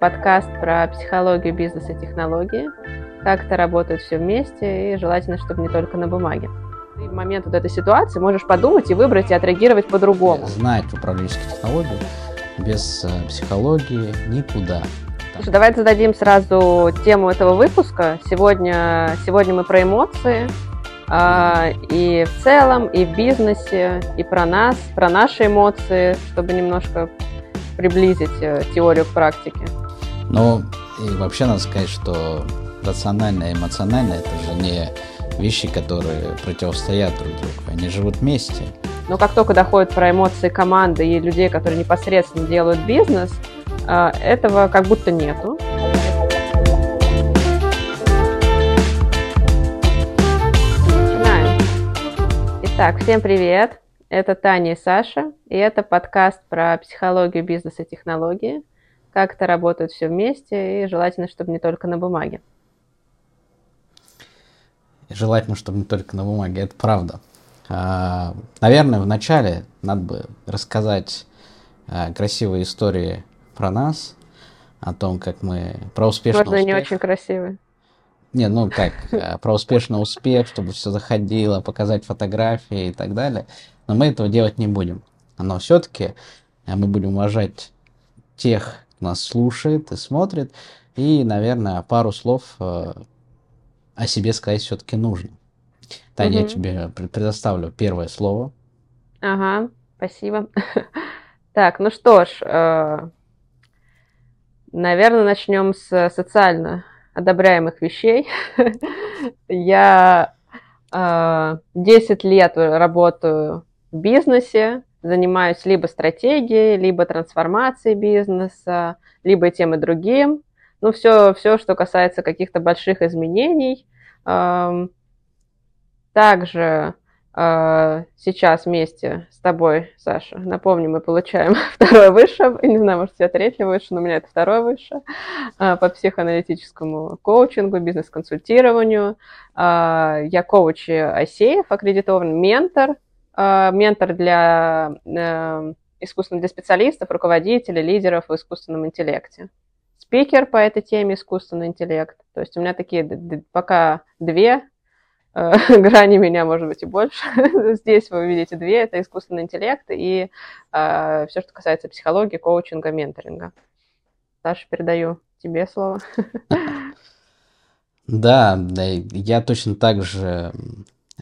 подкаст про психологию бизнеса и технологии, как это работает все вместе, и желательно, чтобы не только на бумаге. Ты в момент вот этой ситуации можешь подумать и выбрать и отреагировать по-другому. Знать управленческие технологии без э, психологии никуда. Слушай, давай зададим сразу тему этого выпуска. Сегодня, сегодня мы про эмоции, э, и в целом, и в бизнесе, и про нас, про наши эмоции, чтобы немножко приблизить э, теорию к практике. Ну, и вообще надо сказать, что рационально и эмоционально это же не вещи, которые противостоят друг другу. Они живут вместе. Но как только доходит про эмоции команды и людей, которые непосредственно делают бизнес, а, этого как будто нету. Итак, всем привет. Это Таня и Саша, и это подкаст про психологию бизнеса и технологии как это работает все вместе, и желательно, чтобы не только на бумаге. желательно, чтобы не только на бумаге, это правда. А, наверное, вначале надо бы рассказать а, красивые истории про нас, о том, как мы про успешный Можно успех. не очень красивые. Не, ну как, а, про успешный успех, чтобы все заходило, показать фотографии и так далее. Но мы этого делать не будем. Но все-таки мы будем уважать тех нас слушает и смотрит. И, наверное, пару слов э, о себе сказать все-таки нужно. Таня, угу. я тебе предоставлю первое слово. Ага, спасибо. Так, ну что ж, э, наверное, начнем с социально одобряемых вещей. Я э, 10 лет работаю в бизнесе, занимаюсь либо стратегией, либо трансформацией бизнеса, либо тем и другим. Ну, все, все, что касается каких-то больших изменений. Также а, сейчас вместе с тобой, Саша, напомню, мы получаем второе высшее, не знаю, может, у тебя третье высшее, но у меня это второе высшее, а, по психоаналитическому коучингу, бизнес-консультированию. А, я коуч ICF, аккредитованный ментор, Э, ментор для э, искусственно для специалистов, руководителей, лидеров в искусственном интеллекте. Спикер по этой теме искусственный интеллект. То есть у меня такие пока две э, грани меня, может быть, и больше. Здесь вы видите две. Это искусственный интеллект и э, все, что касается психологии, коучинга, менторинга. Саша, передаю тебе слово. Да, да, я точно так же Э,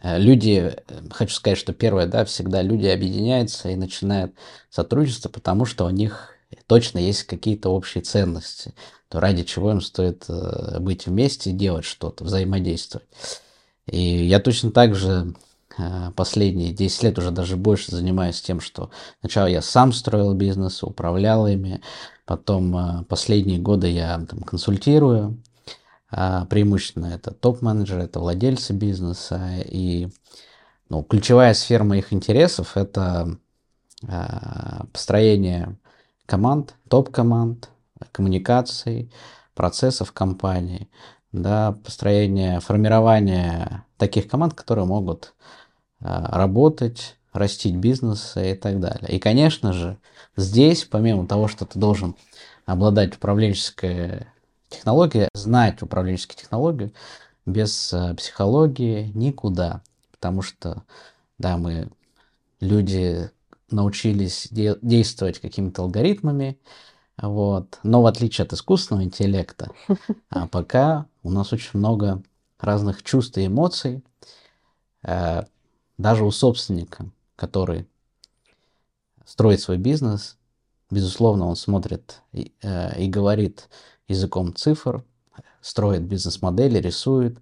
люди, э, хочу сказать, что первое, да, всегда люди объединяются и начинают сотрудничество, потому что у них точно есть какие-то общие ценности, то ради чего им стоит э, быть вместе делать что-то, взаимодействовать. И я точно так же последние 10 лет уже даже больше занимаюсь тем, что сначала я сам строил бизнес, управлял ими, потом последние годы я там, консультирую, преимущественно это топ-менеджеры, это владельцы бизнеса. И ну, ключевая сфера моих интересов – это а, построение команд, топ-команд, коммуникаций, процессов компании, да, построение, формирование таких команд, которые могут а, работать, растить бизнес и так далее. И, конечно же, здесь, помимо того, что ты должен обладать управленческой Технология, знать управленческие технологии без э, психологии никуда. Потому что, да, мы, люди, научились де- действовать какими-то алгоритмами, вот. Но в отличие от искусственного интеллекта, а пока у нас очень много разных чувств и эмоций, э, даже у собственника, который строит свой бизнес, безусловно, он смотрит и, э, и говорит, языком цифр, строит бизнес-модели, рисует,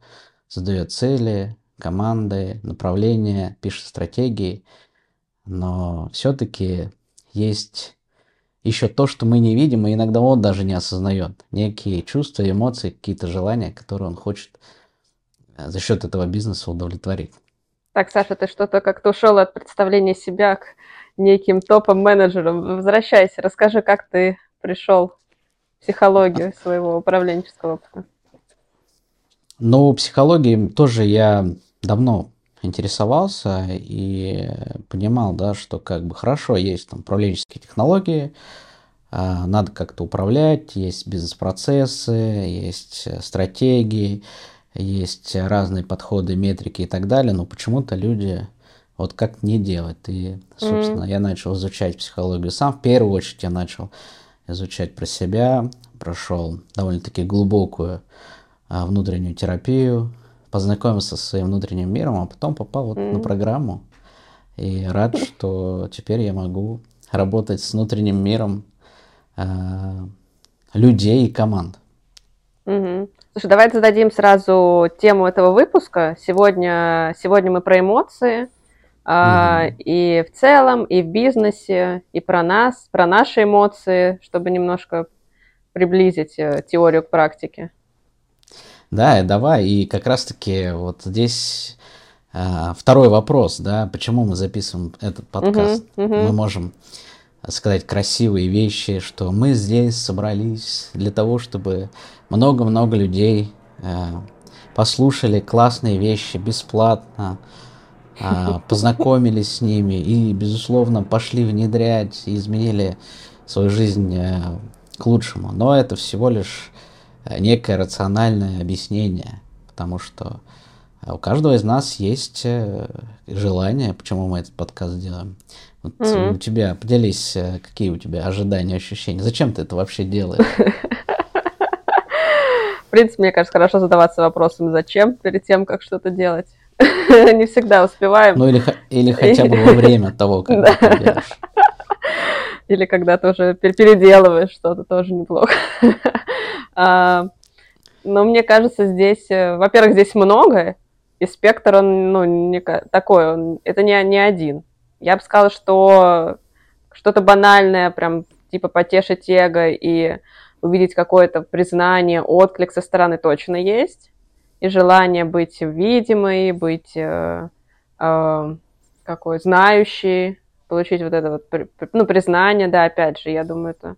задает цели, команды, направления, пишет стратегии. Но все-таки есть еще то, что мы не видим, и иногда он даже не осознает. Некие чувства, эмоции, какие-то желания, которые он хочет э, за счет этого бизнеса удовлетворить. Так, Саша, ты что-то как-то ушел от представления себя к неким топом-менеджерам. Возвращайся, расскажи, как ты пришел психологию своего управленческого опыта? Ну, психологией тоже я давно интересовался и понимал, да, что как бы хорошо есть там управленческие технологии, а, надо как-то управлять, есть бизнес-процессы, есть стратегии, есть разные подходы, метрики и так далее, но почему-то люди вот как не делать. И, собственно, mm-hmm. я начал изучать психологию сам. В первую очередь я начал изучать про себя, прошел довольно-таки глубокую а, внутреннюю терапию, познакомился со своим внутренним миром, а потом попал вот mm-hmm. на программу. И рад, что теперь я могу работать с внутренним миром э, людей и команд. Угу. Слушай, давай зададим сразу тему этого выпуска. Сегодня, сегодня мы про эмоции, Uh, и в целом, и в бизнесе, и про нас, про наши эмоции, чтобы немножко приблизить э, теорию к практике. Да, давай. И как раз-таки вот здесь э, второй вопрос, да, почему мы записываем этот подкаст. Uh-huh, uh-huh. Мы можем сказать красивые вещи, что мы здесь собрались для того, чтобы много-много людей э, послушали классные вещи бесплатно, а, познакомились с ними и, безусловно, пошли внедрять и изменили свою жизнь э, к лучшему. Но это всего лишь э, некое рациональное объяснение, потому что э, у каждого из нас есть желание, почему мы этот подкаст делаем. Вот mm-hmm. у тебя, поделись, какие у тебя ожидания, ощущения. Зачем ты это вообще делаешь? В принципе, мне кажется, хорошо задаваться вопросом, зачем перед тем, как что-то делать. Не всегда успеваем. Ну или, или хотя бы во время того, когда ты делаешь. Или когда ты уже переделываешь что-то, тоже неплохо. А, но мне кажется, здесь, э, во-первых, здесь много, и спектр, он, ну, не, такой, он, это не, не один. Я бы сказала, что что-то банальное, прям типа потешить эго и увидеть какое-то признание, отклик со стороны точно есть и желание быть видимой, быть э, э, какой знающей, получить вот это вот ну, признание, да, опять же, я думаю, это,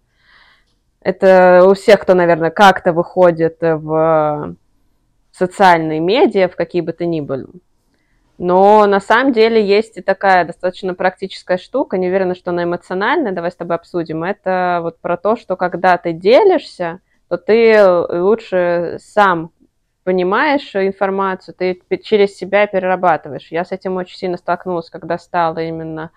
это у всех, кто, наверное, как-то выходит в социальные медиа, в какие бы то ни были. Но на самом деле есть и такая достаточно практическая штука, не уверена, что она эмоциональная, давай с тобой обсудим. Это вот про то, что когда ты делишься, то ты лучше сам понимаешь информацию, ты через себя перерабатываешь. Я с этим очень сильно столкнулась, когда стала именно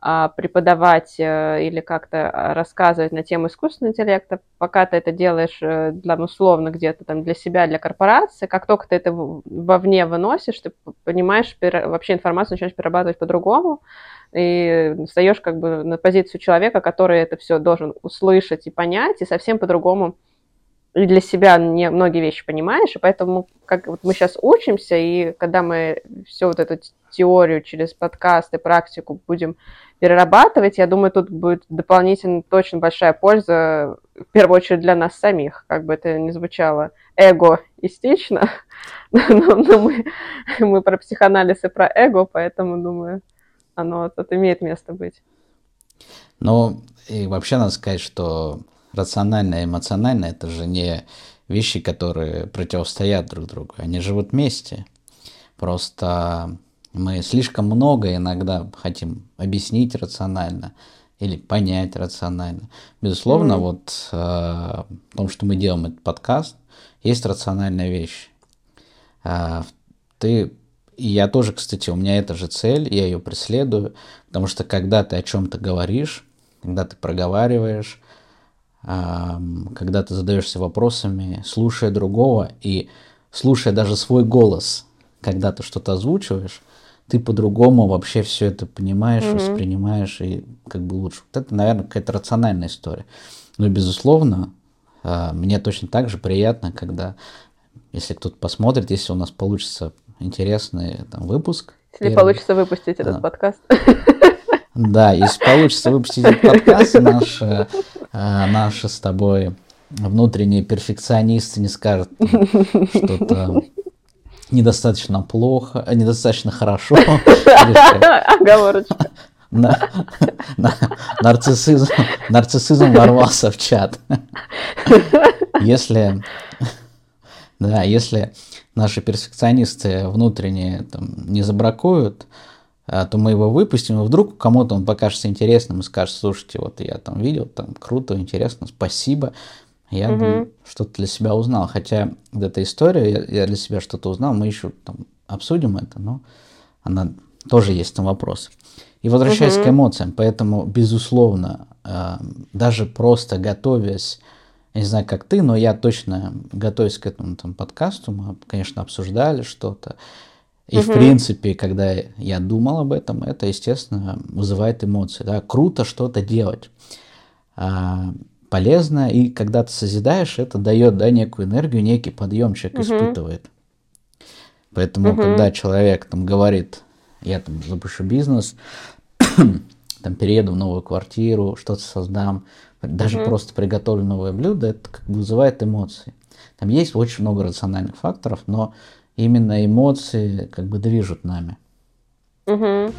а, преподавать э, или как-то а, рассказывать на тему искусственного интеллекта, пока ты это делаешь э, для, условно где-то там для себя, для корпорации, как только ты это вовне выносишь, ты понимаешь, вообще информацию начинаешь перерабатывать по-другому, и встаешь как бы на позицию человека, который это все должен услышать и понять, и совсем по-другому и для себя не многие вещи понимаешь, и поэтому как вот мы сейчас учимся, и когда мы всю вот эту теорию через подкасты, практику будем перерабатывать, я думаю, тут будет дополнительно точно большая польза, в первую очередь для нас самих, как бы это ни звучало эгоистично, но, но мы, мы про психоанализ и про эго, поэтому, думаю, оно тут имеет место быть. Ну, и вообще надо сказать, что рациональное и эмоциональное это же не вещи, которые противостоят друг другу. Они живут вместе. Просто мы слишком много иногда хотим объяснить рационально или понять рационально. Безусловно, mm-hmm. вот э, в том, что мы делаем этот подкаст, есть рациональная вещь. Э, ты и я тоже, кстати, у меня эта же цель, я ее преследую, потому что когда ты о чем-то говоришь, когда ты проговариваешь, когда ты задаешься вопросами, слушая другого и слушая даже свой голос, когда ты что-то озвучиваешь, ты по-другому вообще все это понимаешь, mm-hmm. воспринимаешь и как бы лучше. Вот это, наверное, какая-то рациональная история. Но, безусловно, а, мне точно так же приятно, когда, если кто-то посмотрит, если у нас получится интересный там, выпуск. Если первый, получится выпустить этот подкаст. Да, если получится выпустить этот подкаст, наш, э, наши с тобой внутренние перфекционисты не скажут что-то недостаточно плохо, э, недостаточно хорошо. Оговорочка. Нарциссизм, нарциссизм ворвался в чат. Если, да, если наши перфекционисты внутренние там, не забракуют, а, то мы его выпустим, и вдруг кому-то он покажется интересным и скажет, слушайте, вот я там видел, там круто, интересно, спасибо. Я угу. что-то для себя узнал. Хотя вот эта история, я, я для себя что-то узнал, мы еще там обсудим это, но она тоже есть там вопросы. И возвращаясь угу. к эмоциям, поэтому, безусловно, э, даже просто готовясь, я не знаю, как ты, но я точно, готовясь к этому там, подкасту, мы, конечно, обсуждали что-то. И, угу. в принципе, когда я думал об этом, это, естественно, вызывает эмоции. Да? Круто что-то делать. А, полезно, и когда ты созидаешь, это дает да, некую энергию, некий подъем человек угу. испытывает. Поэтому, угу. когда человек там говорит, я там запущу бизнес, там перееду в новую квартиру, что-то создам, даже mm просто приготовлю новое блюдо, это как бы вызывает эмоции. Там есть очень много рациональных факторов, но именно эмоции как бы движут нами. Угу.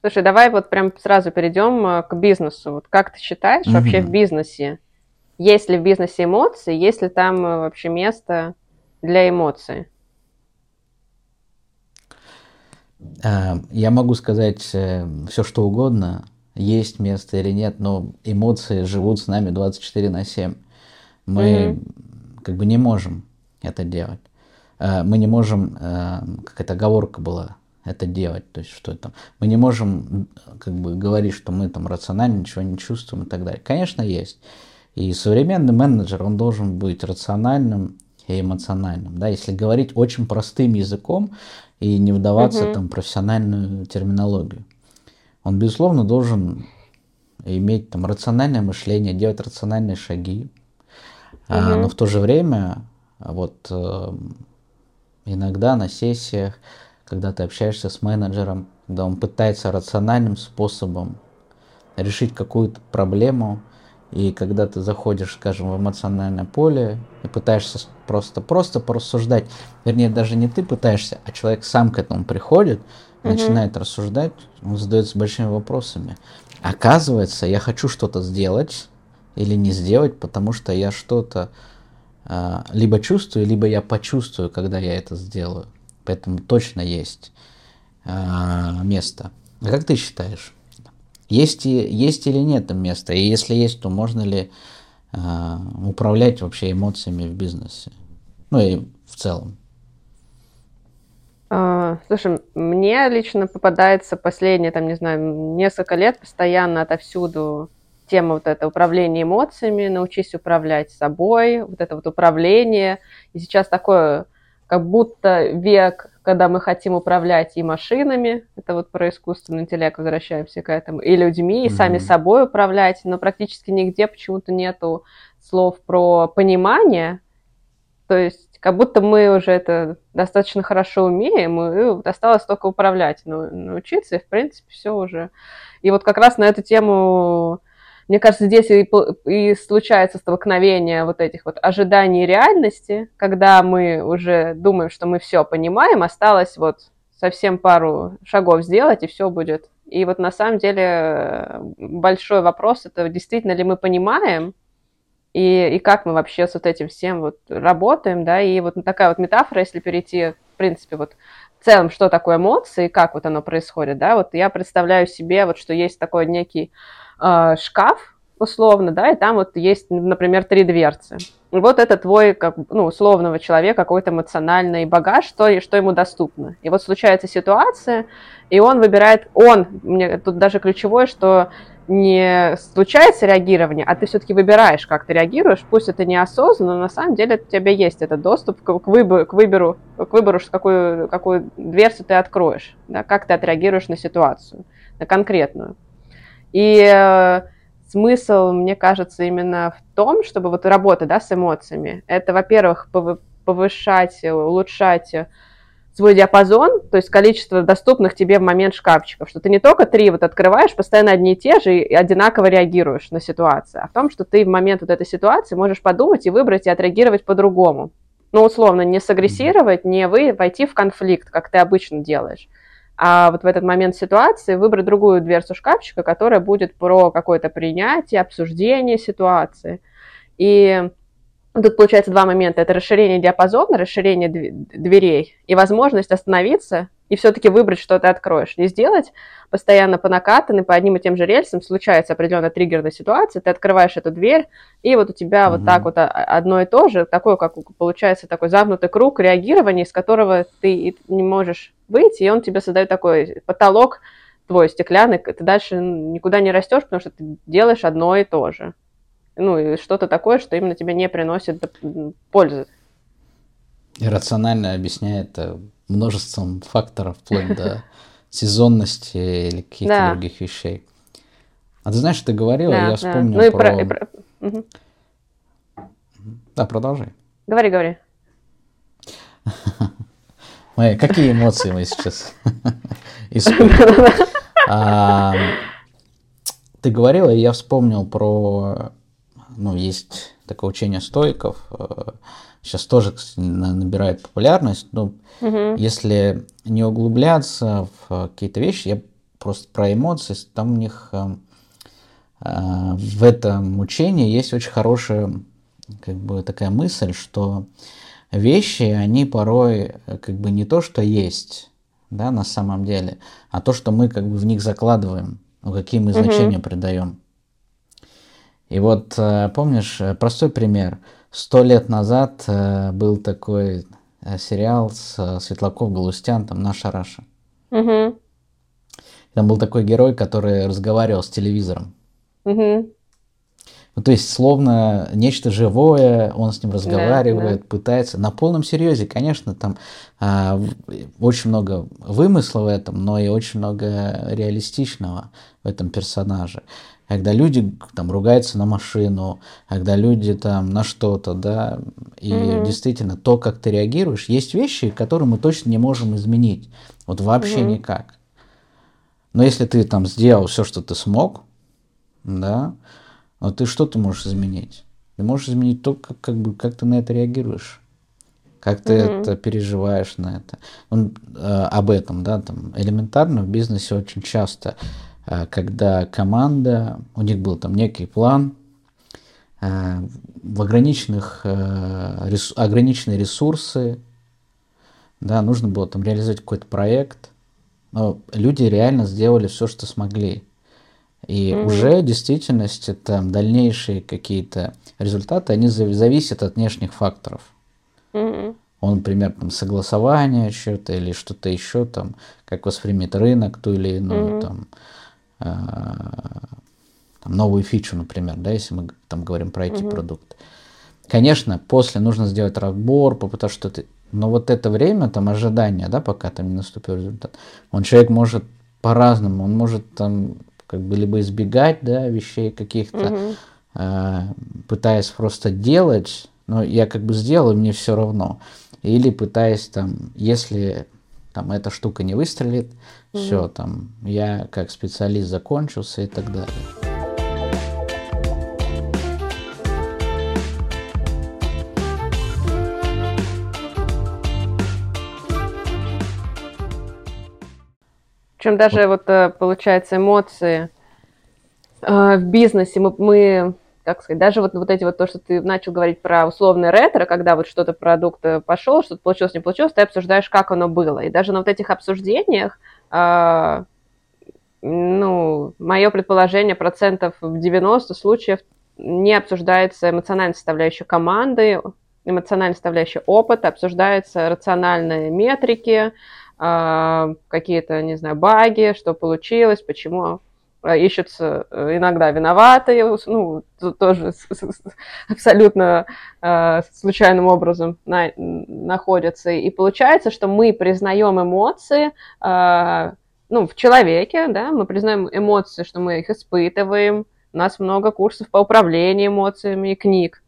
Слушай, давай вот прям сразу перейдем э, к бизнесу. Вот как ты считаешь, mm-hmm. вообще в бизнесе, есть ли в бизнесе эмоции, есть ли там э, вообще место для эмоций? А, я могу сказать э, все, что угодно, есть место или нет, но эмоции живут с нами 24 на 7. Мы mm-hmm. как бы не можем это делать. Мы не можем, как эта оговорка была, это делать. То есть, что это мы не можем как бы говорить, что мы там рационально ничего не чувствуем и так далее. Конечно, есть. И современный менеджер, он должен быть рациональным и эмоциональным. Да? Если говорить очень простым языком и не вдаваться угу. там, в профессиональную терминологию. Он, безусловно, должен иметь там рациональное мышление, делать рациональные шаги, угу. а, но в то же время вот э, иногда на сессиях когда ты общаешься с менеджером, когда он пытается рациональным способом решить какую-то проблему, и когда ты заходишь, скажем, в эмоциональное поле и пытаешься просто, просто порассуждать, вернее, даже не ты пытаешься, а человек сам к этому приходит, угу. начинает рассуждать, он задается большими вопросами. Оказывается, я хочу что-то сделать или не сделать, потому что я что-то э, либо чувствую, либо я почувствую, когда я это сделаю. Поэтому точно есть э, место. А как ты считаешь? Есть, и, есть или нет там места? И если есть, то можно ли э, управлять вообще эмоциями в бизнесе? Ну и в целом. А, слушай, мне лично попадается последние, там, не знаю, несколько лет постоянно отовсюду тема вот это управления эмоциями, научись управлять собой, вот это вот управление. И сейчас такое как будто век, когда мы хотим управлять и машинами, это вот про искусственный интеллект возвращаемся к этому, и людьми, и mm-hmm. сами собой управлять, но практически нигде почему-то нету слов про понимание, то есть как будто мы уже это достаточно хорошо умеем, и осталось только управлять, но научиться, и в принципе все уже. И вот как раз на эту тему мне кажется, здесь и, и случается столкновение вот этих вот ожиданий реальности, когда мы уже думаем, что мы все понимаем, осталось вот совсем пару шагов сделать, и все будет. И вот на самом деле э, большой вопрос, это действительно ли мы понимаем, и, и как мы вообще с вот этим всем вот работаем, да, и вот такая вот метафора, если перейти, в принципе, вот в целом, что такое эмоции, как вот оно происходит, да, вот я представляю себе вот, что есть такой некий э, шкаф, условно, да, и там вот есть, например, три дверцы. И вот это твой, как, ну, условного человека, какой-то эмоциональный багаж, что, что ему доступно. И вот случается ситуация, и он выбирает, он, мне тут даже ключевое, что не случается реагирование, а ты все-таки выбираешь, как ты реагируешь, пусть это неосознанно, но на самом деле у тебя есть этот доступ к, к, выбору, к выбору, к выбору какую, какую дверцу ты откроешь, да, как ты отреагируешь на ситуацию, на конкретную. И э, смысл, мне кажется, именно в том, чтобы вот работа да, с эмоциями, это, во-первых, повышать, улучшать свой диапазон, то есть количество доступных тебе в момент шкафчиков, что ты не только три вот открываешь, постоянно одни и те же и одинаково реагируешь на ситуацию, а в том, что ты в момент вот этой ситуации можешь подумать и выбрать и отреагировать по-другому. Ну, условно, не сагрессировать, не вы, войти в конфликт, как ты обычно делаешь, а вот в этот момент ситуации выбрать другую дверцу шкафчика, которая будет про какое-то принятие, обсуждение ситуации. И тут получается два момента. Это расширение диапазона, расширение дверей и возможность остановиться и все-таки выбрать, что ты откроешь. Не сделать постоянно по накатанной, по одним и тем же рельсам, случается определенная триггерная ситуация, ты открываешь эту дверь, и вот у тебя mm-hmm. вот так вот одно и то же, такой, как получается такой замкнутый круг реагирования, из которого ты не можешь выйти, и он тебе создает такой потолок твой стеклянный, ты дальше никуда не растешь, потому что ты делаешь одно и то же. Ну, и что-то такое, что именно тебе не приносит пользы. Иррационально объясняет э, множеством факторов, вплоть до сезонности или каких-то да. других вещей. А ты знаешь, ты говорила, да, я вспомнил да. ну, про... И про... Угу. Да, продолжай. Говори, говори. Мои, какие эмоции мы сейчас испытываем? Ты говорила, и я вспомнил про, ну, есть такое учение стойков, э, сейчас тоже набирает популярность, но угу. если не углубляться в какие-то вещи, я просто про эмоции, там у них э, э, в этом учении есть очень хорошая как бы такая мысль, что вещи, они порой э, как бы не то, что есть, да, на самом деле, а то, что мы как бы в них закладываем, ну, какие мы значения угу. придаем. И вот помнишь, простой пример – Сто лет назад э, был такой э, сериал с э, Светлаков Галустян, там «Наша Раша». Угу. Там был такой герой, который разговаривал с телевизором. Угу. Ну, то есть, словно нечто живое, он с ним разговаривает, да, да. пытается. На полном серьезе, конечно, там а, очень много вымысла в этом, но и очень много реалистичного в этом персонаже когда люди там ругаются на машину, когда люди там на что-то, да, и mm-hmm. действительно то, как ты реагируешь, есть вещи, которые мы точно не можем изменить, вот вообще mm-hmm. никак. Но если ты там сделал все, что ты смог, да, но ты что ты можешь изменить? Ты можешь изменить то, как, как бы как ты на это реагируешь, как ты mm-hmm. это переживаешь на это. Он э, об этом, да, там элементарно в бизнесе очень часто когда команда, у них был там некий план, э, в ограниченных, э, ограниченные ресурсы, да, нужно было там реализовать какой-то проект, но люди реально сделали все, что смогли. И mm-hmm. уже в действительности там дальнейшие какие-то результаты, они зависят от внешних факторов. Mm-hmm. Он, например, там согласование что-то или что-то еще там, как воспримет рынок ту или иную mm-hmm. там там, новую фичу, например, да, если мы там говорим про эти продукты. Конечно, после нужно сделать разбор, попытаться что-то... Но вот это время, там, ожидания, да, пока там не наступил результат, он человек может по-разному, он может там как бы либо избегать, да, вещей каких-то, угу. э, пытаясь просто делать, но я как бы сделал, и мне все равно. Или пытаясь там, если там эта штука не выстрелит, mm-hmm. все, там, я как специалист закончился и так далее. Причем даже вот э, получается эмоции э, в бизнесе мы, мы как сказать, даже вот, вот эти вот то, что ты начал говорить про условное ретро, когда вот что-то продукт э, пошел, что-то получилось, не получилось, ты обсуждаешь, как оно было. И даже на вот этих обсуждениях, э, ну, мое предположение, процентов в 90 случаев не обсуждается эмоциональная составляющая команды, эмоциональная составляющая опыта, обсуждаются рациональные метрики, э, какие-то, не знаю, баги, что получилось, почему ищутся э, иногда виноватые, ну, тоже абсолютно э, случайным образом на, находятся. И получается, что мы признаем эмоции, э, ну, в человеке, да, мы признаем эмоции, что мы их испытываем. У нас много курсов по управлению эмоциями и книг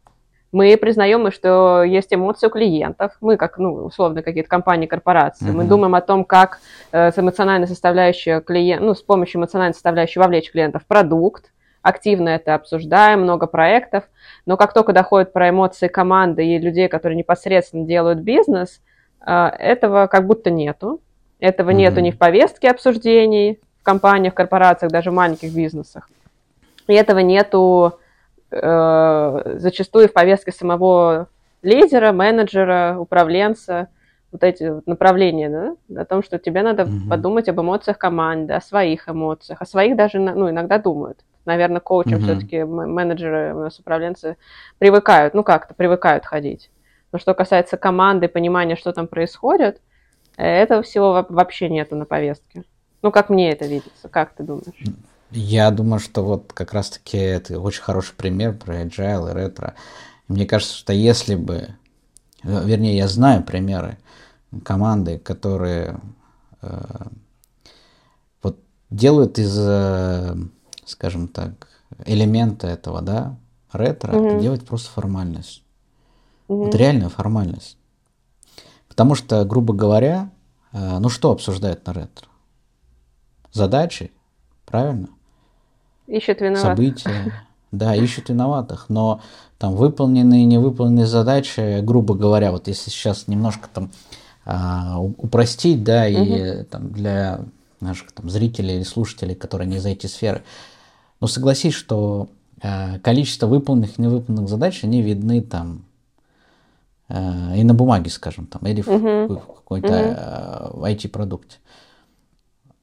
мы признаем, что есть эмоции у клиентов. Мы, как, ну, условно, какие-то компании, корпорации, mm-hmm. мы думаем о том, как э, с эмоциональной составляющей клиент, ну, с помощью эмоциональной составляющей вовлечь клиентов в продукт, активно это обсуждаем, много проектов, но как только доходит про эмоции команды и людей, которые непосредственно делают бизнес, э, этого как будто нету. Этого mm-hmm. нету ни в повестке обсуждений в компаниях, корпорациях, даже в маленьких бизнесах. И этого нету э, зачастую в повестке самого лидера, менеджера, управленца вот эти направления, да, о том, что тебе надо mm-hmm. подумать об эмоциях команды, о своих эмоциях, о своих даже, ну, иногда думают. Наверное, коучем mm-hmm. все-таки менеджеры, у нас управленцы привыкают, ну, как-то привыкают ходить. Но что касается команды, понимания, что там происходит, этого всего вообще нету на повестке. Ну, как мне это видится, как ты думаешь? Я думаю, что вот как раз-таки это очень хороший пример про agile и ретро. Мне кажется, что если бы, вернее, я знаю примеры, команды, которые э, вот делают из, э, скажем так, элемента этого, да, ретро, угу. делать просто формальность. Угу. Вот реальная формальность. Потому что, грубо говоря, э, ну что обсуждают на ретро? Задачи, правильно? Ищут виноватых. События. Да, ищут виноватых. Но там выполненные и невыполненные задачи, грубо говоря, вот если сейчас немножко там а, упростить, да, и угу. там, для наших там, зрителей или слушателей, которые не из этой сферы. Но согласись, что э, количество выполненных и невыполненных задач, они видны там э, и на бумаге, скажем, там, или угу. в, в какой-то угу. IT-продукте.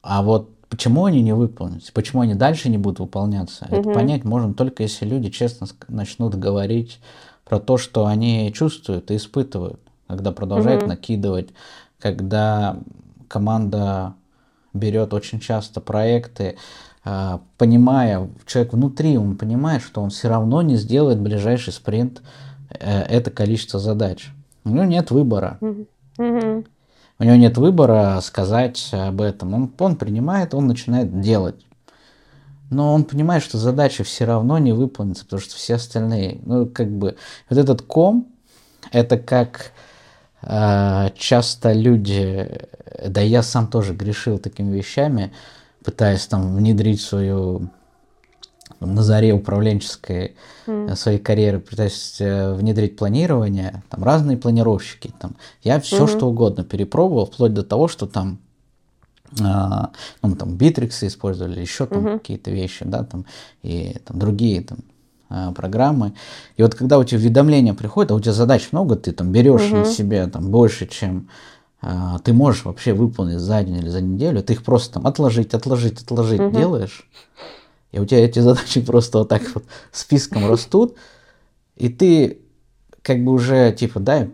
А вот почему они не выполнятся, почему они дальше не будут выполняться, угу. это понять можно только если люди честно начнут говорить про то, что они чувствуют и испытывают когда продолжает угу. накидывать, когда команда берет очень часто проекты, а, понимая, человек внутри, он понимает, что он все равно не сделает ближайший спринт э, это количество задач. У него нет выбора. Угу. У него нет выбора сказать об этом. Он, он принимает, он начинает делать. Но он понимает, что задача все равно не выполнится, потому что все остальные, ну, как бы, вот этот ком, это как а, часто люди, да я сам тоже грешил такими вещами, пытаясь там внедрить свою на заре управленческой mm. своей карьеры, пытаясь э, внедрить планирование, там разные планировщики, там я все mm-hmm. что угодно перепробовал, вплоть до того, что там а, ну, там битриксы использовали, еще там mm-hmm. какие-то вещи, да, там и там другие там а, программы. И вот когда у тебя уведомления приходят, а у тебя задач много, ты там берешь угу. на себя там больше, чем а, ты можешь вообще выполнить за день или за неделю, ты их просто там отложить, отложить, отложить угу. делаешь, и у тебя эти задачи просто вот так вот списком растут, и ты как бы уже типа, дай,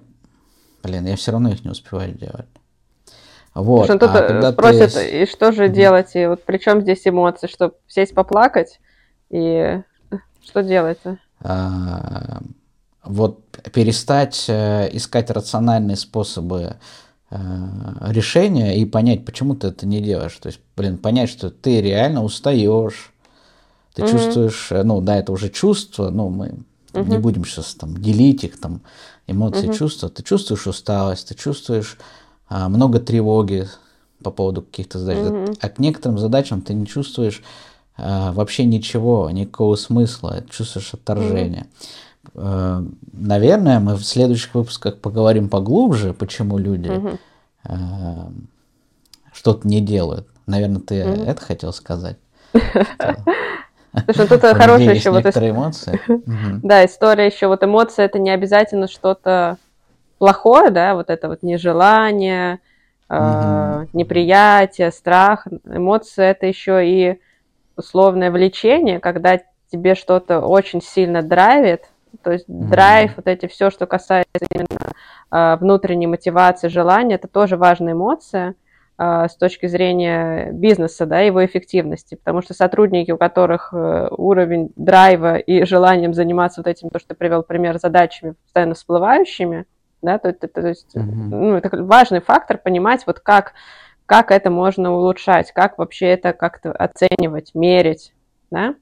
блин, я все равно их не успеваю делать. Вот. Что а когда спросят, ты... и что же делать, и вот при чем здесь эмоции, чтобы сесть поплакать и что делать-то? А, вот перестать э, искать рациональные способы э, решения и понять, почему ты это не делаешь. То есть, блин, понять, что ты реально устаешь, ты mm-hmm. чувствуешь, э, ну да, это уже чувство, ну мы mm-hmm. не будем сейчас там делить их, там эмоции, mm-hmm. чувства. Ты чувствуешь усталость, ты чувствуешь а, много тревоги по поводу каких-то задач. Mm-hmm. А к некоторым задачам ты не чувствуешь а, вообще ничего, никакого смысла, чувствуешь отторжение. Mm-hmm. Наверное, мы в следующих выпусках поговорим поглубже, почему люди mm-hmm. что-то не делают. Наверное, ты mm-hmm. это хотел сказать. Слушай, тут хорошая еще вот эмоции. Да, история еще вот эмоции это не обязательно что-то плохое, да, вот это вот нежелание, неприятие, страх. Эмоции это еще и условное влечение, когда тебе что-то очень сильно драйвит, то есть mm-hmm. драйв, вот эти все, что касается именно э, внутренней мотивации, желания, это тоже важная эмоция с точки зрения бизнеса, да, его эффективности, потому что сотрудники, у которых э, уровень драйва и желанием заниматься вот этим, то, что ты привел пример, задачами постоянно всплывающими, да, то, то, то есть, mm-hmm. ну, это важный фактор понимать, вот как как это можно улучшать, как вообще это как-то оценивать, мерить, да.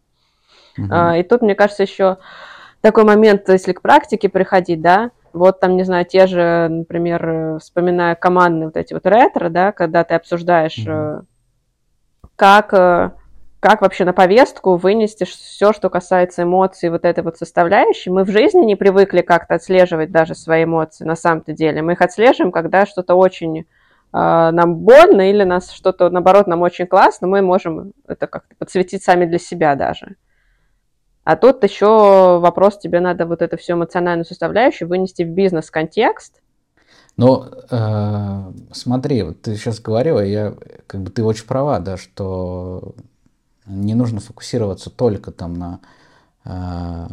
А, и тут, мне кажется, еще такой момент, если к практике приходить, да, вот там, не знаю, те же, например, вспоминая командные вот эти вот ретро, да, когда ты обсуждаешь, угу. как, э, как вообще на повестку вынести все, что касается эмоций, вот этой вот составляющей. Мы в жизни не привыкли как-то отслеживать даже свои эмоции на самом-то деле. Мы их отслеживаем, когда что-то очень нам больно или нас что-то, наоборот, нам очень классно, мы можем это как-то подсветить сами для себя даже. А тут еще вопрос, тебе надо вот эту всю эмоциональную составляющую вынести в бизнес-контекст. Ну, э, смотри, вот ты сейчас говорила, я, как бы ты очень права, да, что не нужно фокусироваться только там на э,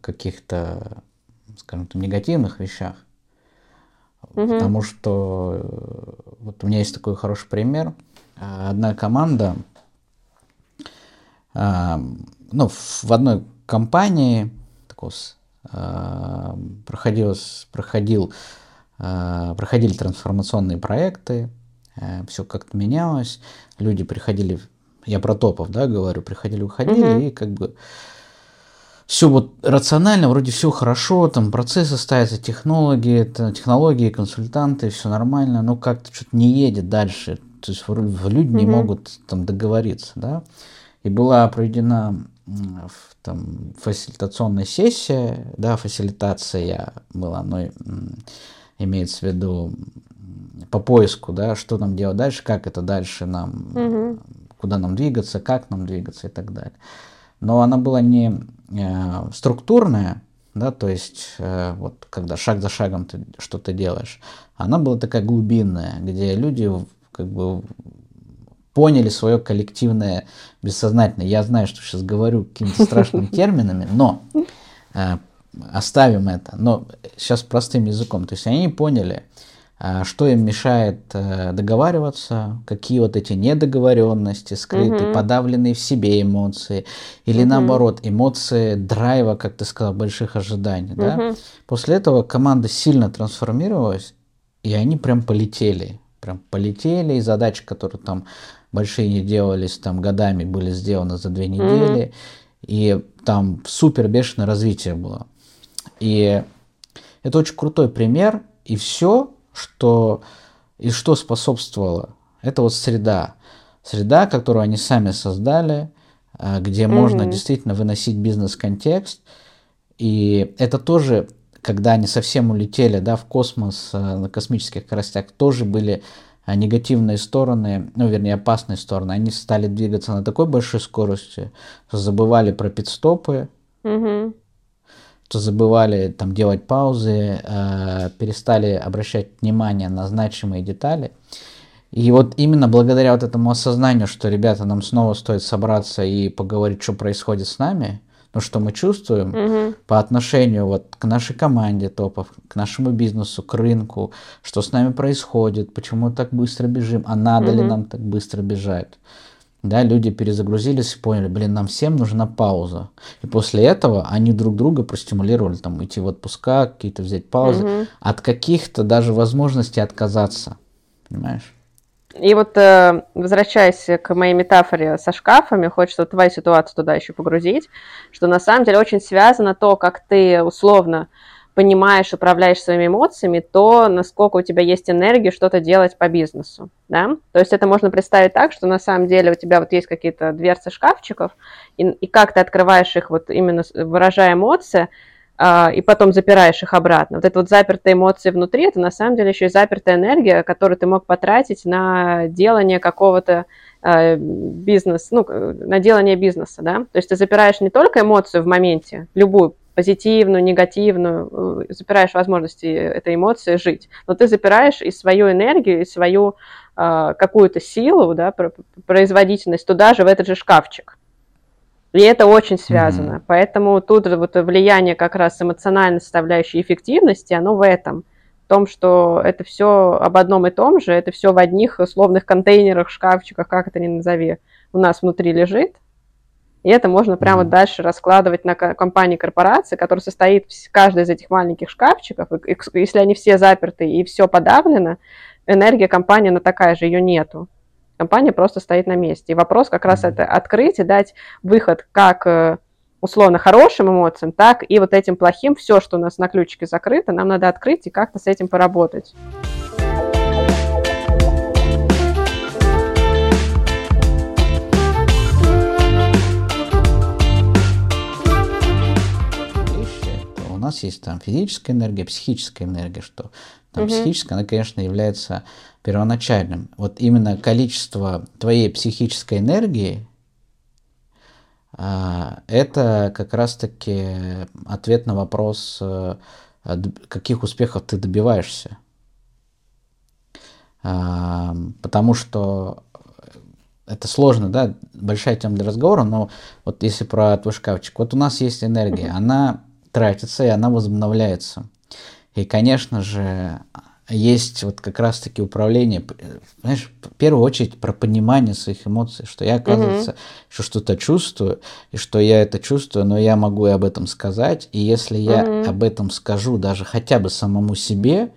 каких-то, скажем так, негативных вещах. Угу. Потому что э, вот у меня есть такой хороший пример. Одна команда, э, ну, в одной компании такой, э, проходил, э, проходили трансформационные проекты, э, все как-то менялось, люди приходили, я про топов, да, говорю, приходили, уходили, угу. и как бы все вот рационально, вроде все хорошо, там процессы ставятся, технологии, технологии, консультанты, все нормально, но как-то что-то не едет дальше, то есть люди mm не могут там договориться, да. И была проведена там, фасилитационная сессия, да, фасилитация была, но имеется в виду по поиску, да, что нам делать дальше, как это дальше нам, угу. куда нам двигаться, как нам двигаться и так далее. Но она была не э, структурная, да, то есть э, вот когда шаг за шагом ты что-то делаешь, она была такая глубинная, где люди как бы поняли свое коллективное бессознательное. Я знаю, что сейчас говорю какими-то страшными терминами, но э, оставим это. Но сейчас простым языком. То есть они поняли, э, что им мешает э, договариваться, какие вот эти недоговоренности, скрытые, угу. подавленные в себе эмоции, или угу. наоборот, эмоции драйва, как ты сказал, больших ожиданий. Угу. Да? После этого команда сильно трансформировалась, и они прям полетели. Прям полетели, и задачи, которые там большие не делались там годами, были сделаны за две недели, mm-hmm. и там супер бешеное развитие было. И это очень крутой пример, и все, что и что способствовало, это вот среда. Среда, которую они сами создали, э, где mm-hmm. можно действительно выносить бизнес-контекст. И это тоже, когда они совсем улетели да, в космос э, на космических скоростях, тоже были негативные стороны, ну, вернее, опасные стороны, они стали двигаться на такой большой скорости, что забывали про пидстопы, угу. что забывали там делать паузы, э, перестали обращать внимание на значимые детали. И вот именно благодаря вот этому осознанию, что, ребята, нам снова стоит собраться и поговорить, что происходит с нами, ну, что мы чувствуем угу. по отношению вот к нашей команде топов, к нашему бизнесу, к рынку, что с нами происходит, почему так быстро бежим, а надо угу. ли нам так быстро бежать. Да, люди перезагрузились и поняли, блин, нам всем нужна пауза. И после этого они друг друга простимулировали, там, идти в отпуска, какие-то взять паузы, угу. от каких-то даже возможностей отказаться. Понимаешь? И вот э, возвращаясь к моей метафоре со шкафами, хочется твою ситуацию туда еще погрузить, что на самом деле очень связано то, как ты условно понимаешь, управляешь своими эмоциями, то насколько у тебя есть энергия что-то делать по бизнесу, да? То есть это можно представить так, что на самом деле у тебя вот есть какие-то дверцы шкафчиков, и, и как ты открываешь их вот именно выражая эмоции, и потом запираешь их обратно. Вот это вот запертые эмоции внутри, это на самом деле еще и запертая энергия, которую ты мог потратить на делание какого-то э, бизнеса, ну, на делание бизнеса, да. То есть ты запираешь не только эмоцию в моменте, любую, позитивную, негативную, э, запираешь возможности этой эмоции жить, но ты запираешь и свою энергию, и свою э, какую-то силу, да, производительность туда же, в этот же шкафчик. И это очень связано. Mm-hmm. Поэтому тут вот влияние как раз эмоциональной составляющей эффективности, оно в этом. В том, что это все об одном и том же, это все в одних условных контейнерах, шкафчиках, как это ни назови, у нас внутри лежит. И это можно прямо mm-hmm. дальше раскладывать на компании корпорации, которая состоит каждый из этих маленьких шкафчиков. И, и, если они все заперты и все подавлено, энергия компании, она такая же, ее нету компания просто стоит на месте. И вопрос как раз это открыть и дать выход как э, условно хорошим эмоциям, так и вот этим плохим. Все, что у нас на ключике закрыто, нам надо открыть и как-то с этим поработать. У нас есть там физическая энергия, психическая энергия, что там угу. психическая, она, конечно, является первоначальным. Вот именно количество твоей психической энергии а, это как раз-таки ответ на вопрос, э, каких успехов ты добиваешься. А, потому что это сложно, да, большая тема для разговора, но вот если про твой шкафчик, вот у нас есть энергия, она тратится и она возобновляется. И, конечно же, есть вот как раз-таки управление, знаешь, в первую очередь про понимание своих эмоций, что я, оказывается, mm еще что-то чувствую, и что я это чувствую, но я могу и об этом сказать, и если я mm об этом скажу даже хотя бы самому себе,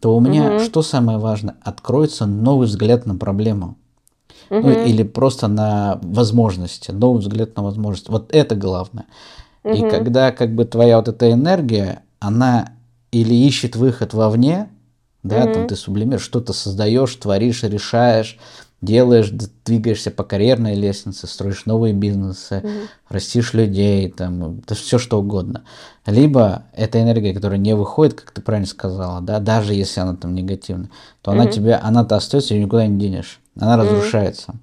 то у меня, mm что самое важное, откроется новый взгляд на проблему. mm Ну, или просто на возможности, новый взгляд на возможности. Вот это главное. mm И когда как бы твоя вот эта энергия, она или ищет выход вовне, да, mm-hmm. там ты сублимируешь, что-то создаешь, творишь, решаешь, делаешь, двигаешься по карьерной лестнице, строишь новые бизнесы, mm-hmm. растишь людей, там, да все что угодно. Либо эта энергия, которая не выходит, как ты правильно сказала, да, даже если она там негативная, то mm-hmm. она тебе, она-то остается и никуда не денешь, она mm-hmm. разрушается.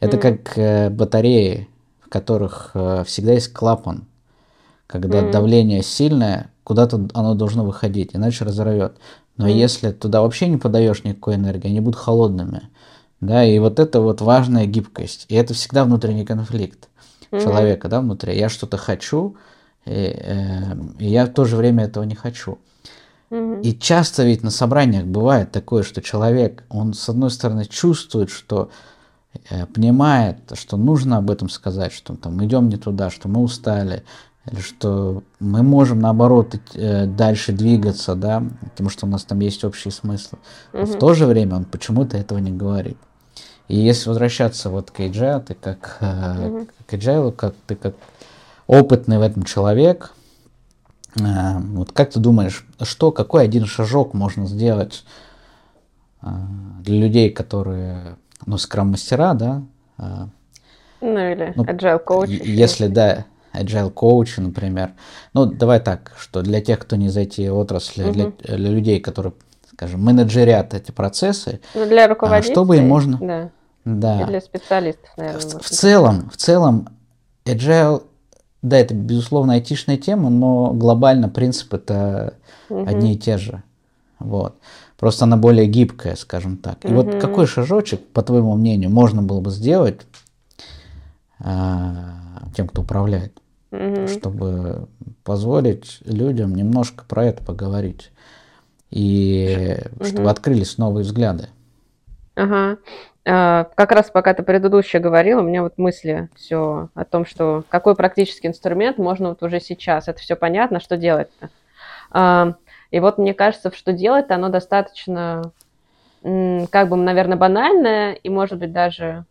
Это mm-hmm. как э, батареи, в которых э, всегда есть клапан. Когда mm-hmm. давление сильное, куда-то оно должно выходить, иначе разорвет. Но mm. если туда вообще не подаешь никакой энергии, они будут холодными. Да, и вот это вот важная гибкость. И это всегда внутренний конфликт mm-hmm. человека, да, внутри. Я что-то хочу, и, э, и я в то же время этого не хочу. Mm-hmm. И часто ведь на собраниях бывает такое, что человек, он с одной стороны чувствует, что э, понимает, что нужно об этом сказать, что там идем не туда, что мы устали, или что мы можем наоборот э, дальше двигаться, да, потому что у нас там есть общий смысл. Но в то же время он почему-то этого не говорит. И если возвращаться вот к Agile, ты как э, к Agile, как ты как опытный в этом человек, э, вот как ты думаешь, что, какой один шажок можно сделать для людей, которые, ну, скрам-мастера, да? Э, ну, или ну, agile коуч. Если, да, agile коучи, например. Ну, давай так, что для тех, кто не из этой отрасли, угу. для, для людей, которые, скажем, менеджерят эти процессы, ну, для руководителей, чтобы им можно... Да. Да. И для специалистов, наверное. В, в целом, в целом, agile, да, это, безусловно, айтишная тема, но глобально принцип это угу. одни и те же. Вот. Просто она более гибкая, скажем так. И угу. вот какой шажочек, по твоему мнению, можно было бы сделать а, тем, кто управляет? Угу. чтобы позволить людям немножко про это поговорить и угу. чтобы открылись новые взгляды. Ага. А, как раз пока ты предыдущее говорил, у меня вот мысли все о том, что какой практический инструмент можно вот уже сейчас. Это все понятно, что делать-то. А, и вот мне кажется, что делать-то оно достаточно, как бы, наверное, банальное и, может быть, даже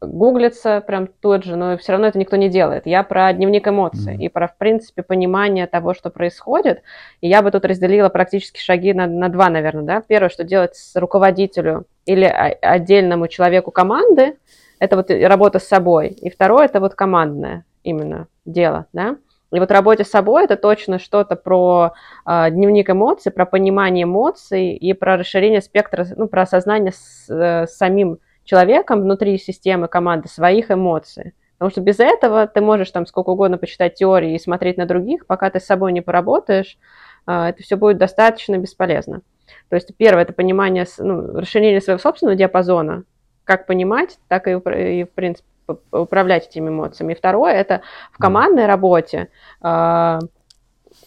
гуглится прям тот же, но все равно это никто не делает. Я про дневник эмоций mm-hmm. и про, в принципе, понимание того, что происходит. И я бы тут разделила практически шаги на, на два, наверное, да. Первое, что делать с руководителю или отдельному человеку команды, это вот работа с собой. И второе, это вот командное именно дело, да. И вот работа с собой это точно что-то про э, дневник эмоций, про понимание эмоций и про расширение спектра, ну, про осознание с, э, самим человеком внутри системы команды своих эмоций. Потому что без этого ты можешь там сколько угодно почитать теории и смотреть на других, пока ты с собой не поработаешь, а, это все будет достаточно бесполезно. То есть первое – это понимание, ну, расширение своего собственного диапазона, как понимать, так и, и в принципе, управлять этими эмоциями. И второе – это в командной работе а,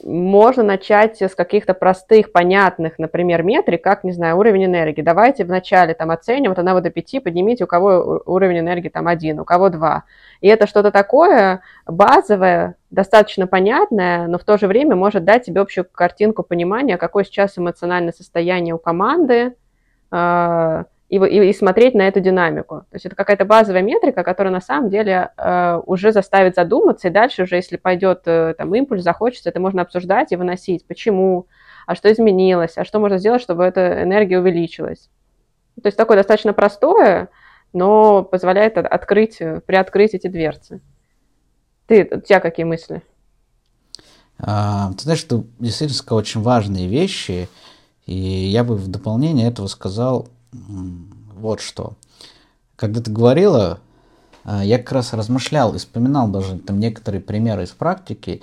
можно начать с каких-то простых, понятных, например, метрик, как, не знаю, уровень энергии. Давайте вначале там оценим от 1 до 5, поднимите, у кого уровень энергии там 1, у кого 2. И это что-то такое базовое, достаточно понятное, но в то же время может дать тебе общую картинку понимания, какое сейчас эмоциональное состояние у команды, а, и, и, и смотреть на эту динамику. То есть это какая-то базовая метрика, которая на самом деле э, уже заставит задуматься, и дальше уже, если пойдет э, там импульс, захочется, это можно обсуждать и выносить. Почему? А что изменилось? А что можно сделать, чтобы эта энергия увеличилась? То есть такое достаточно простое, но позволяет открыть, приоткрыть эти дверцы. Ты, у тебя какие мысли? А, ты знаешь, что действительно очень важные вещи, и я бы в дополнение этого сказал, вот что. Когда ты говорила, а, я как раз размышлял и вспоминал даже там некоторые примеры из практики,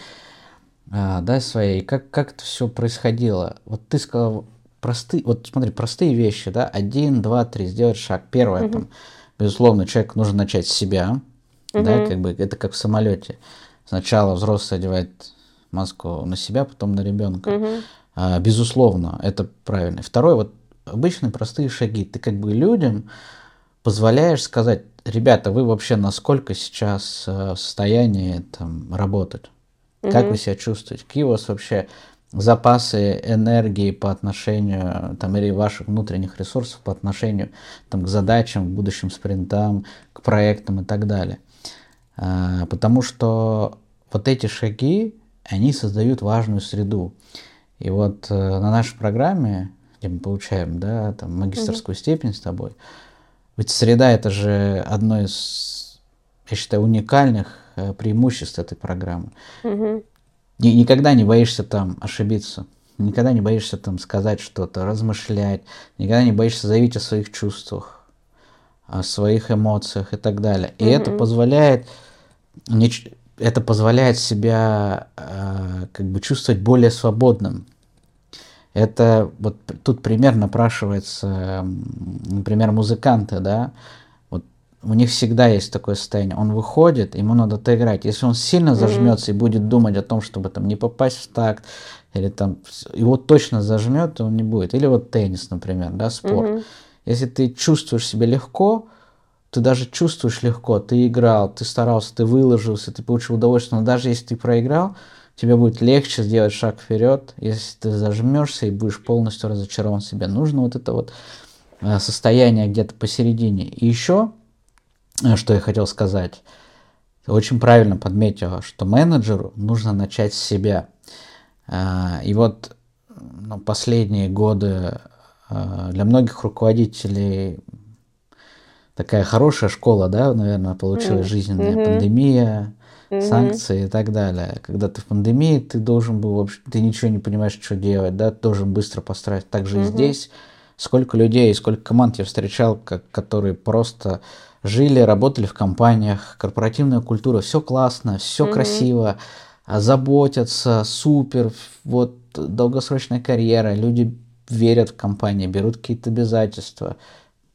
а, да, своей, как, как это все происходило. Вот ты сказал, простые, вот смотри, простые вещи, да, один, два, три, сделать шаг. Первое, угу. там, безусловно, человеку нужно начать с себя, угу. да, как бы, это как в самолете. Сначала взрослый одевает маску на себя, потом на ребенка. Угу. А, безусловно, это правильно. Второе, вот обычные простые шаги. Ты как бы людям позволяешь сказать, ребята, вы вообще насколько сейчас э, в состоянии там, работать? Угу. Как вы себя чувствуете? Какие у вас вообще запасы энергии по отношению там, или ваших внутренних ресурсов по отношению там, к задачам, к будущим спринтам, к проектам и так далее. А, потому что вот эти шаги, они создают важную среду. И вот э, на нашей программе, где мы получаем да, там, магистрскую угу. степень с тобой, ведь среда это же одно из, я считаю, уникальных э, преимуществ этой программы. Угу. Никогда не боишься там ошибиться, никогда не боишься там сказать что-то, размышлять, никогда не боишься заявить о своих чувствах, о своих эмоциях и так далее. И mm-hmm. это позволяет это позволяет себя э, как бы чувствовать более свободным. Это вот тут пример напрашивается, например, музыканты, да, у них всегда есть такое состояние. Он выходит, ему надо отыграть. Если он сильно зажмется mm-hmm. и будет думать о том, чтобы там не попасть в такт, или там его точно зажмет, он не будет. Или вот теннис, например, да, спорт. Mm-hmm. Если ты чувствуешь себя легко, ты даже чувствуешь легко, ты играл, ты старался, ты выложился, ты получил удовольствие, но даже если ты проиграл, тебе будет легче сделать шаг вперед, если ты зажмешься и будешь полностью разочарован в себе. Нужно вот это вот э, состояние где-то посередине. И еще Э, что я хотел сказать. Очень правильно подметила, что менеджеру нужно начать с себя. Э, и вот ну, последние годы для многих руководителей такая хорошая школа, да, наверное, получилась жизненная mm-hmm. пандемия, mm-hmm. санкции и так далее. Когда ты в пандемии, ты должен был вообще, ты ничего не понимаешь, что делать, да, ты должен быстро построить. Также mm-hmm. и здесь. Сколько людей, сколько команд я встречал, как, которые просто жили, работали в компаниях, корпоративная культура, все классно, все mm-hmm. красиво, а, заботятся, супер, вот долгосрочная карьера, люди верят в компании, берут какие-то обязательства,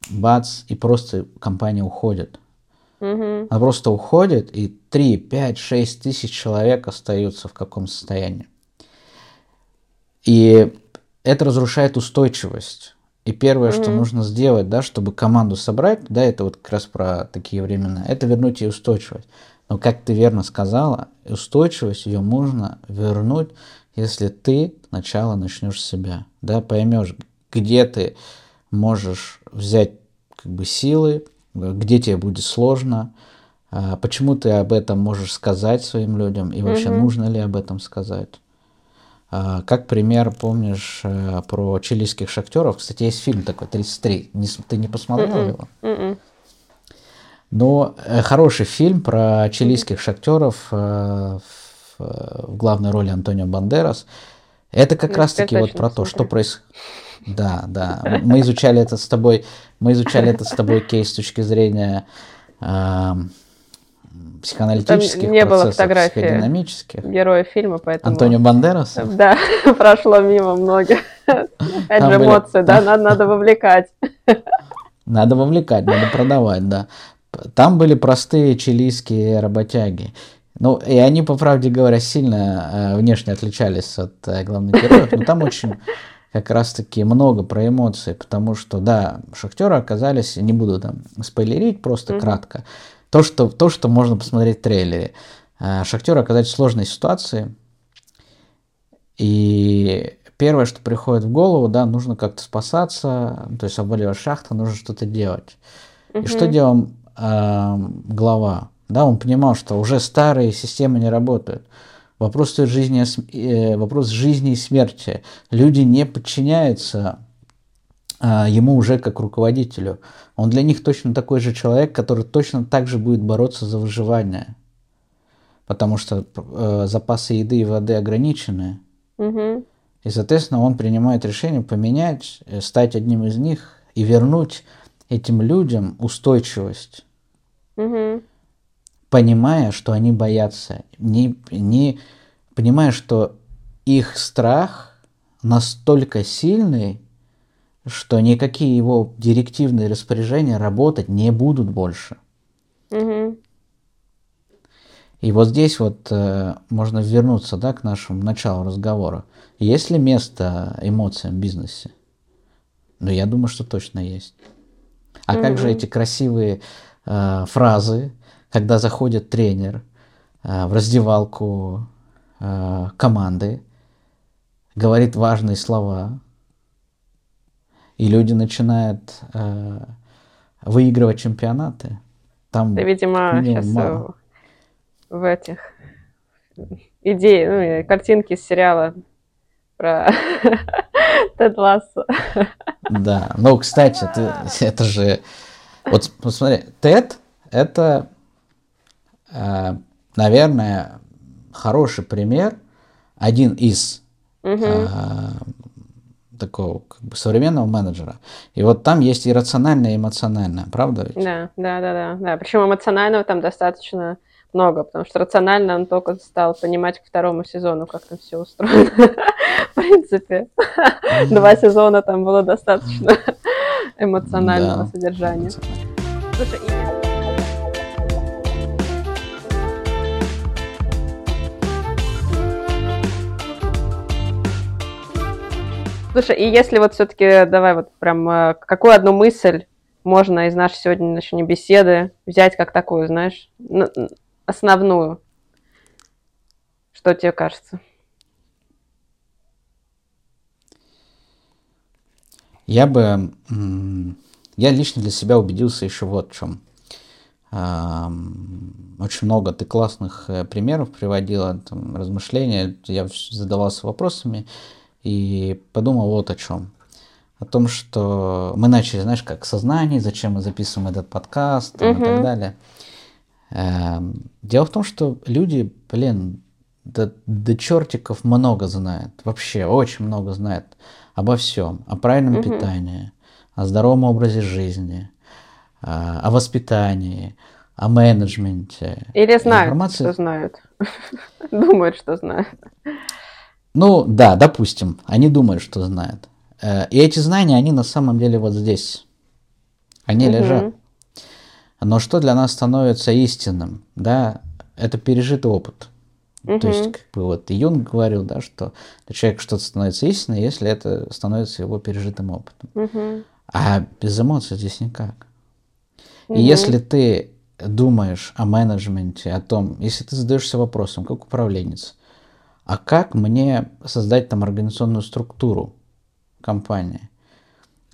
бац, и просто компания уходит. Mm-hmm. Она просто уходит, и 3, 5, 6 тысяч человек остаются в каком состоянии. И это разрушает устойчивость. И первое, mm-hmm. что нужно сделать, да, чтобы команду собрать, да, это вот как раз про такие времена, это вернуть ей устойчивость. Но как ты верно сказала, устойчивость ее можно вернуть, если ты сначала начнешь с себя, да, поймешь, где ты можешь взять как бы силы, где тебе будет сложно, а, почему ты об этом можешь сказать своим людям и вообще mm-hmm. нужно ли об этом сказать. А, как пример, помнишь э, про чилийских шахтеров? Кстати, есть фильм такой, 33. Ты не посмотрел mm-hmm. его? Mm-mm. Но э, хороший фильм про чилийских шахтеров э, в главной роли Антонио Бандерас. Это как раз-таки вот про то, что происходит. Да, да. Мы изучали это с тобой, мы изучали это с тобой кейс с точки зрения психоаналитических Там не было фотографии психодинамических. героя фильма, поэтому... Антонио Бандерас? Да, прошло мимо многих. Опять же эмоции, да, надо, надо вовлекать. Надо вовлекать, надо продавать, да. Там были простые чилийские работяги. Ну, и они, по правде говоря, сильно э, внешне отличались от э, главных героев, но там очень как раз-таки много про эмоции, потому что, да, шахтеры оказались, не буду там спойлерить, просто mm-hmm. кратко, то, что, то, что можно посмотреть в трейлере. Э, Шахтеры оказались в сложной ситуации. И первое, что приходит в голову, да, нужно как-то спасаться, то есть обваливаешь шахта, нужно что-то делать. Угу. И что делал э, глава? Да, он понимал, что уже старые системы не работают. Вопрос стоит жизни, э, вопрос жизни и смерти. Люди не подчиняются а, ему уже как руководителю. Он для них точно такой же человек, который точно так же будет бороться за выживание. Потому что э, запасы еды и воды ограничены. Угу. И, соответственно, он принимает решение поменять, э, стать одним из них и вернуть этим людям устойчивость, Мгм. Понимая, что они боятся, не, не понимая, что их страх настолько сильный, что никакие его директивные распоряжения работать не будут больше. Мгм. И вот здесь вот э, можно вернуться да, к нашему началу разговора. Есть ли место эмоциям в бизнесе? Ну, я думаю, что точно есть. А как же эти красивые э, фразы, когда заходит тренер э, в раздевалку э, команды, говорит важные слова, и люди начинают э, выигрывать чемпионаты? Там Ты, видимо, сейчас мало. в этих идей, ну, картинки из сериала про Тед Лассо. Да, ну, кстати, ты, это же... Вот посмотри, TED — это, наверное, хороший пример, один из э, такого как бы современного менеджера. И вот там есть и рациональное, и эмоциональное, правда ведь? Да, да, да, да, да. Причем эмоционального там достаточно много, потому что рационально он только стал понимать к второму сезону, как там все устроено. В принципе, два сезона там было достаточно эмоционального содержания. Слушай, Слушай, и если вот все-таки, давай вот прям, э, какую одну мысль можно из нашей сегодняшней беседы взять как такую, знаешь, основную? Что тебе кажется? Я бы... Я лично для себя убедился еще вот в чем. Очень много ты классных э, примеров приводила, там, размышления. Я задавался вопросами и подумал вот о чем. О том, что мы начали, знаешь, как сознание, зачем мы записываем этот подкаст там, и так далее. Эм, Дело в том, что люди, блин, до, до чертиков много знают. Вообще очень много знают обо всем. О правильном Мгм. питании, о здоровом образе жизни, а, о воспитании, о менеджменте. Или знают, Информация- что знают. Думают, что знают. Ну, да, допустим, они думают, что знают. Э, И эти знания, они на самом деле вот здесь. Они Мгм. лежат. Но что для нас становится истинным, да, это пережитый опыт. То есть, как бы вот Юнг говорил, да, что для человека что-то становится истиной, если это становится его пережитым опытом. Мгм. А без эмоций здесь никак. И Мгм. если ты думаешь о менеджменте, о том, если ты задаешься вопросом, как управленец, а как мне создать там организационную структуру компании,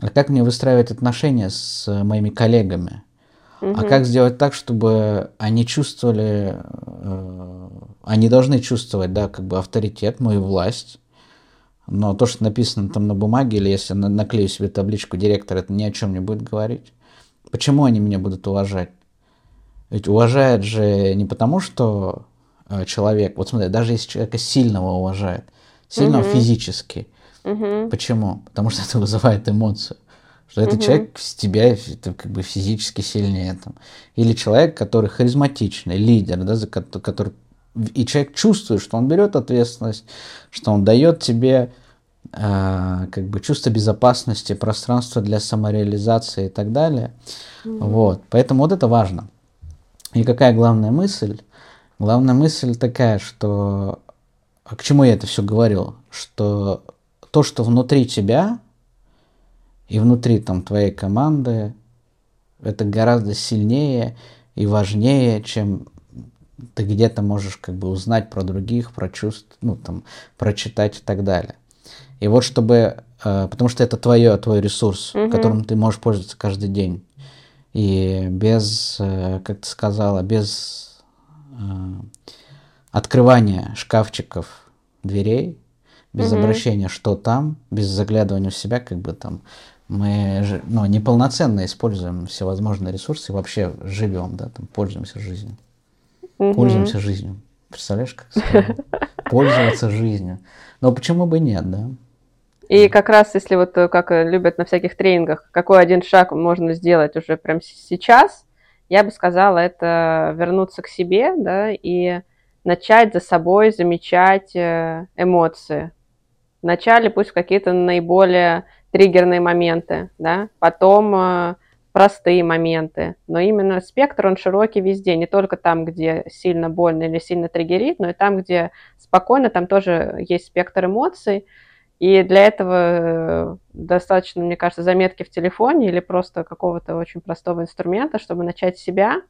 а как мне выстраивать отношения с э, моими коллегами, а Мгм. как сделать так, чтобы они чувствовали, э, они должны чувствовать, да, как бы авторитет, мою власть, но то, что написано там на бумаге, или если на- наклею себе табличку директор, это ни о чем не будет говорить. Почему они меня будут уважать? Ведь уважают же не потому, что человек, вот смотри, даже если человека сильного уважает, сильного Мгм. физически, Мгм. Почему? Потому что это вызывает эмоцию. Что этот человек с тебя это как бы физически сильнее. Там. Или человек, который харизматичный, лидер, да, за ко- который... И человек чувствует, что он берет ответственность, что он дает тебе а, как бы чувство безопасности, пространство для самореализации и так далее. Вот. Поэтому вот это важно. И какая главная мысль? Главная мысль такая, что... а К чему я это все говорил? Что то, что внутри тебя и внутри там твоей команды, это гораздо сильнее и важнее, чем ты где-то можешь как бы узнать про других, про чувств, ну там, прочитать и так далее. И вот чтобы, э, потому что это твое, твой ресурс, Мгм. которым ты можешь пользоваться каждый день. И без, э, как ты сказала, без э, открывания шкафчиков дверей, без Мгм. обращения, что там, без заглядывания в себя, как бы там мы же, ну, неполноценно используем всевозможные ресурсы вообще живем, да, там пользуемся жизнью. Мгм. Пользуемся жизнью. Представляешь, как? Пользоваться жизнью. Но почему бы нет, да? И как раз, если вот э, как любят на всяких тренингах, какой один шаг можно сделать уже прямо сейчас, я бы сказала, это вернуться к себе, да, и начать за собой замечать э, эмоции. Вначале пусть какие-то наиболее триггерные моменты, да, потом э, простые моменты, но именно спектр, он широкий везде, не только там, где сильно больно или сильно триггерит, но и там, где спокойно, там тоже есть спектр эмоций, и для этого э, достаточно, мне кажется, заметки в телефоне или просто какого-то очень простого инструмента, чтобы начать себя,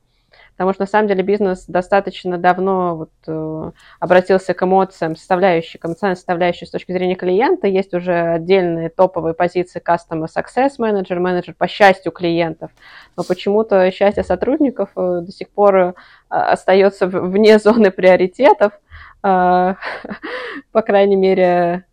потому что на самом деле бизнес достаточно давно вот, э, обратился к эмоциям, составляющей, к эмоциональной составляющей с точки зрения клиента. Есть уже отдельные топовые позиции Customer Success Manager, менеджер по счастью клиентов, но почему-то счастье сотрудников э, до сих пор э, остается вне зоны приоритетов, э, по крайней мере,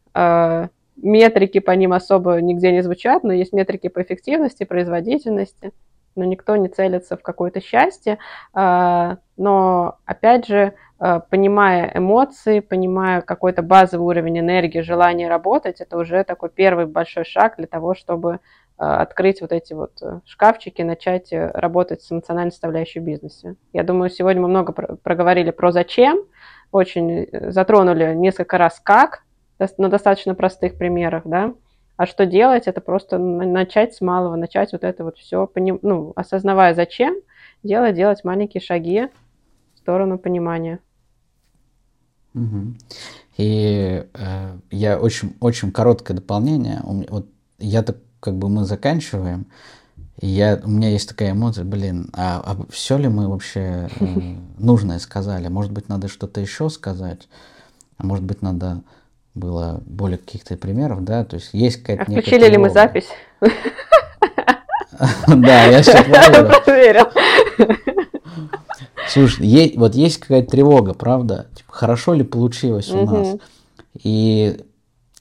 метрики по ним особо нигде не звучат, но есть метрики по эффективности, производительности, но никто не целится в какое-то счастье. Э, но, опять же, э, понимая эмоции, понимая какой-то базовый уровень энергии, желание работать, это уже такой первый большой шаг для того, чтобы открыть вот эти вот шкафчики, начать работать с эмоциональной составляющей в бизнесе. Я думаю, сегодня мы много проговорили про зачем, очень затронули несколько раз как, на достаточно простых примерах, да. А что делать? Это просто начать с малого, начать вот это вот все, ну, осознавая зачем, делать, делать маленькие шаги в сторону понимания. Угу. И э, я очень, очень короткое дополнение. Вот я так как бы мы заканчиваем. Я, у меня есть такая эмоция, блин, а, а все ли мы вообще э, нужное сказали? Может быть, надо что-то еще сказать? А может быть, надо было более каких-то примеров, да, то есть есть какая-то... А включили ли мы запись? Да, я все проверил. Слушай, вот есть какая-то тревога, правда? Типа, хорошо ли получилось у нас? И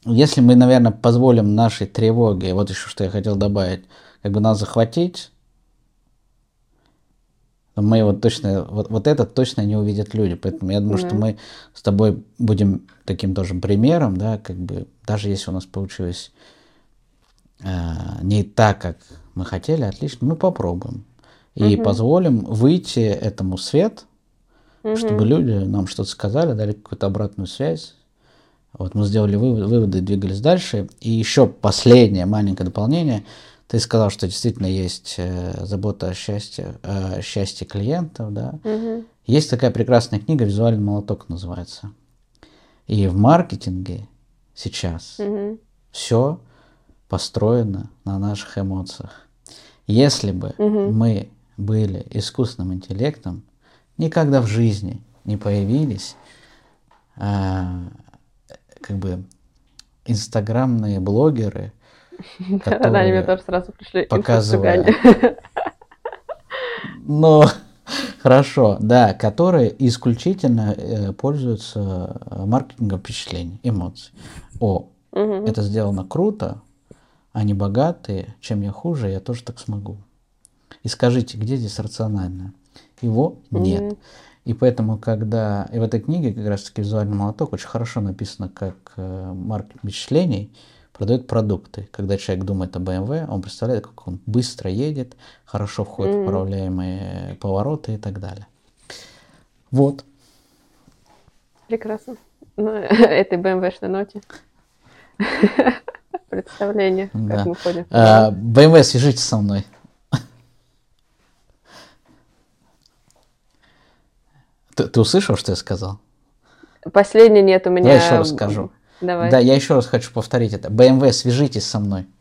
если мы, наверное, позволим нашей тревоге, вот еще что я хотел добавить, как бы нас захватить, мы вот точно, вот, вот это точно не увидят люди. Поэтому я думаю, да. что мы с тобой будем таким тоже примером, да, как бы, даже если у нас получилось э, не так, как мы хотели, отлично, мы попробуем. И угу. позволим выйти этому свет, угу. чтобы люди нам что-то сказали, дали какую-то обратную связь. Вот мы сделали выводы, выводы, двигались дальше. И еще последнее маленькое дополнение – ты сказал, что действительно есть э, забота о счастье, о счастье клиентов, да. Угу. Есть такая прекрасная книга «Визуальный молоток» называется. И в маркетинге сейчас угу. все построено на наших эмоциях. Если бы угу. мы были искусственным интеллектом, никогда в жизни не появились а, как бы инстаграмные блогеры, да, они мне тоже сразу пришли показывая. Но хорошо, да, которые исключительно э, пользуются э, маркетингом впечатлений, эмоций. О, угу. это сделано круто, они богатые, чем я хуже, я тоже так смогу. И скажите, где здесь рациональное? Его нет. Угу. И поэтому, когда... И в этой книге как раз-таки «Визуальный молоток» очень хорошо написано как э, маркетинг впечатлений, продает продукты. Когда человек думает о BMW, он представляет, как он быстро едет, хорошо входит mm-hmm. в управляемые повороты и так далее. Вот. Прекрасно. Ну, этой BMW-шной ноте. Представление, как мы ходим. А, BMW, свяжитесь со мной. Ты, ты услышал, что я сказал? Последний нет у меня. Я еще расскажу. Давай. Да, я еще раз хочу повторить это. BMW, свяжитесь со мной.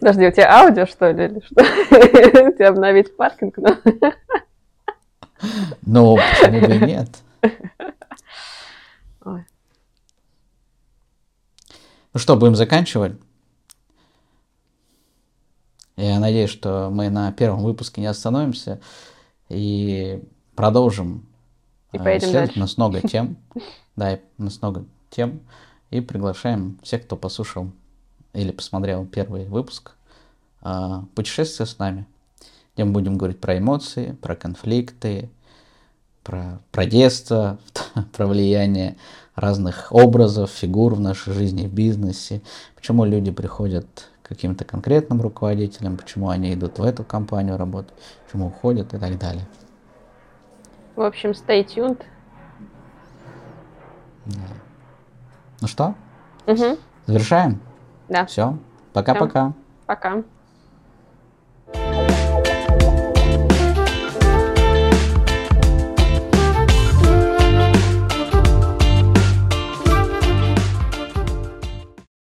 Подожди, у тебя аудио, что ли, или что? Тебе обновить паркинг? Ну, почему бы и нет? Ой. Ну что, будем заканчивать? Я надеюсь, что мы на первом выпуске не остановимся. И продолжим и э, исследовать. У нас много тем. Да, у нас много тем. И приглашаем всех, кто послушал или посмотрел первый выпуск э, «Путешествие с нами», где мы будем говорить про эмоции, про конфликты, про, про детство, про влияние разных образов, фигур в нашей жизни, в бизнесе, почему люди приходят к каким-то конкретным руководителям, почему они идут в эту компанию работать, почему уходят и так далее. В общем, stay tuned. Ну что? Угу. Завершаем? Да. Все. Пока-пока. Пока. -пока. Пока.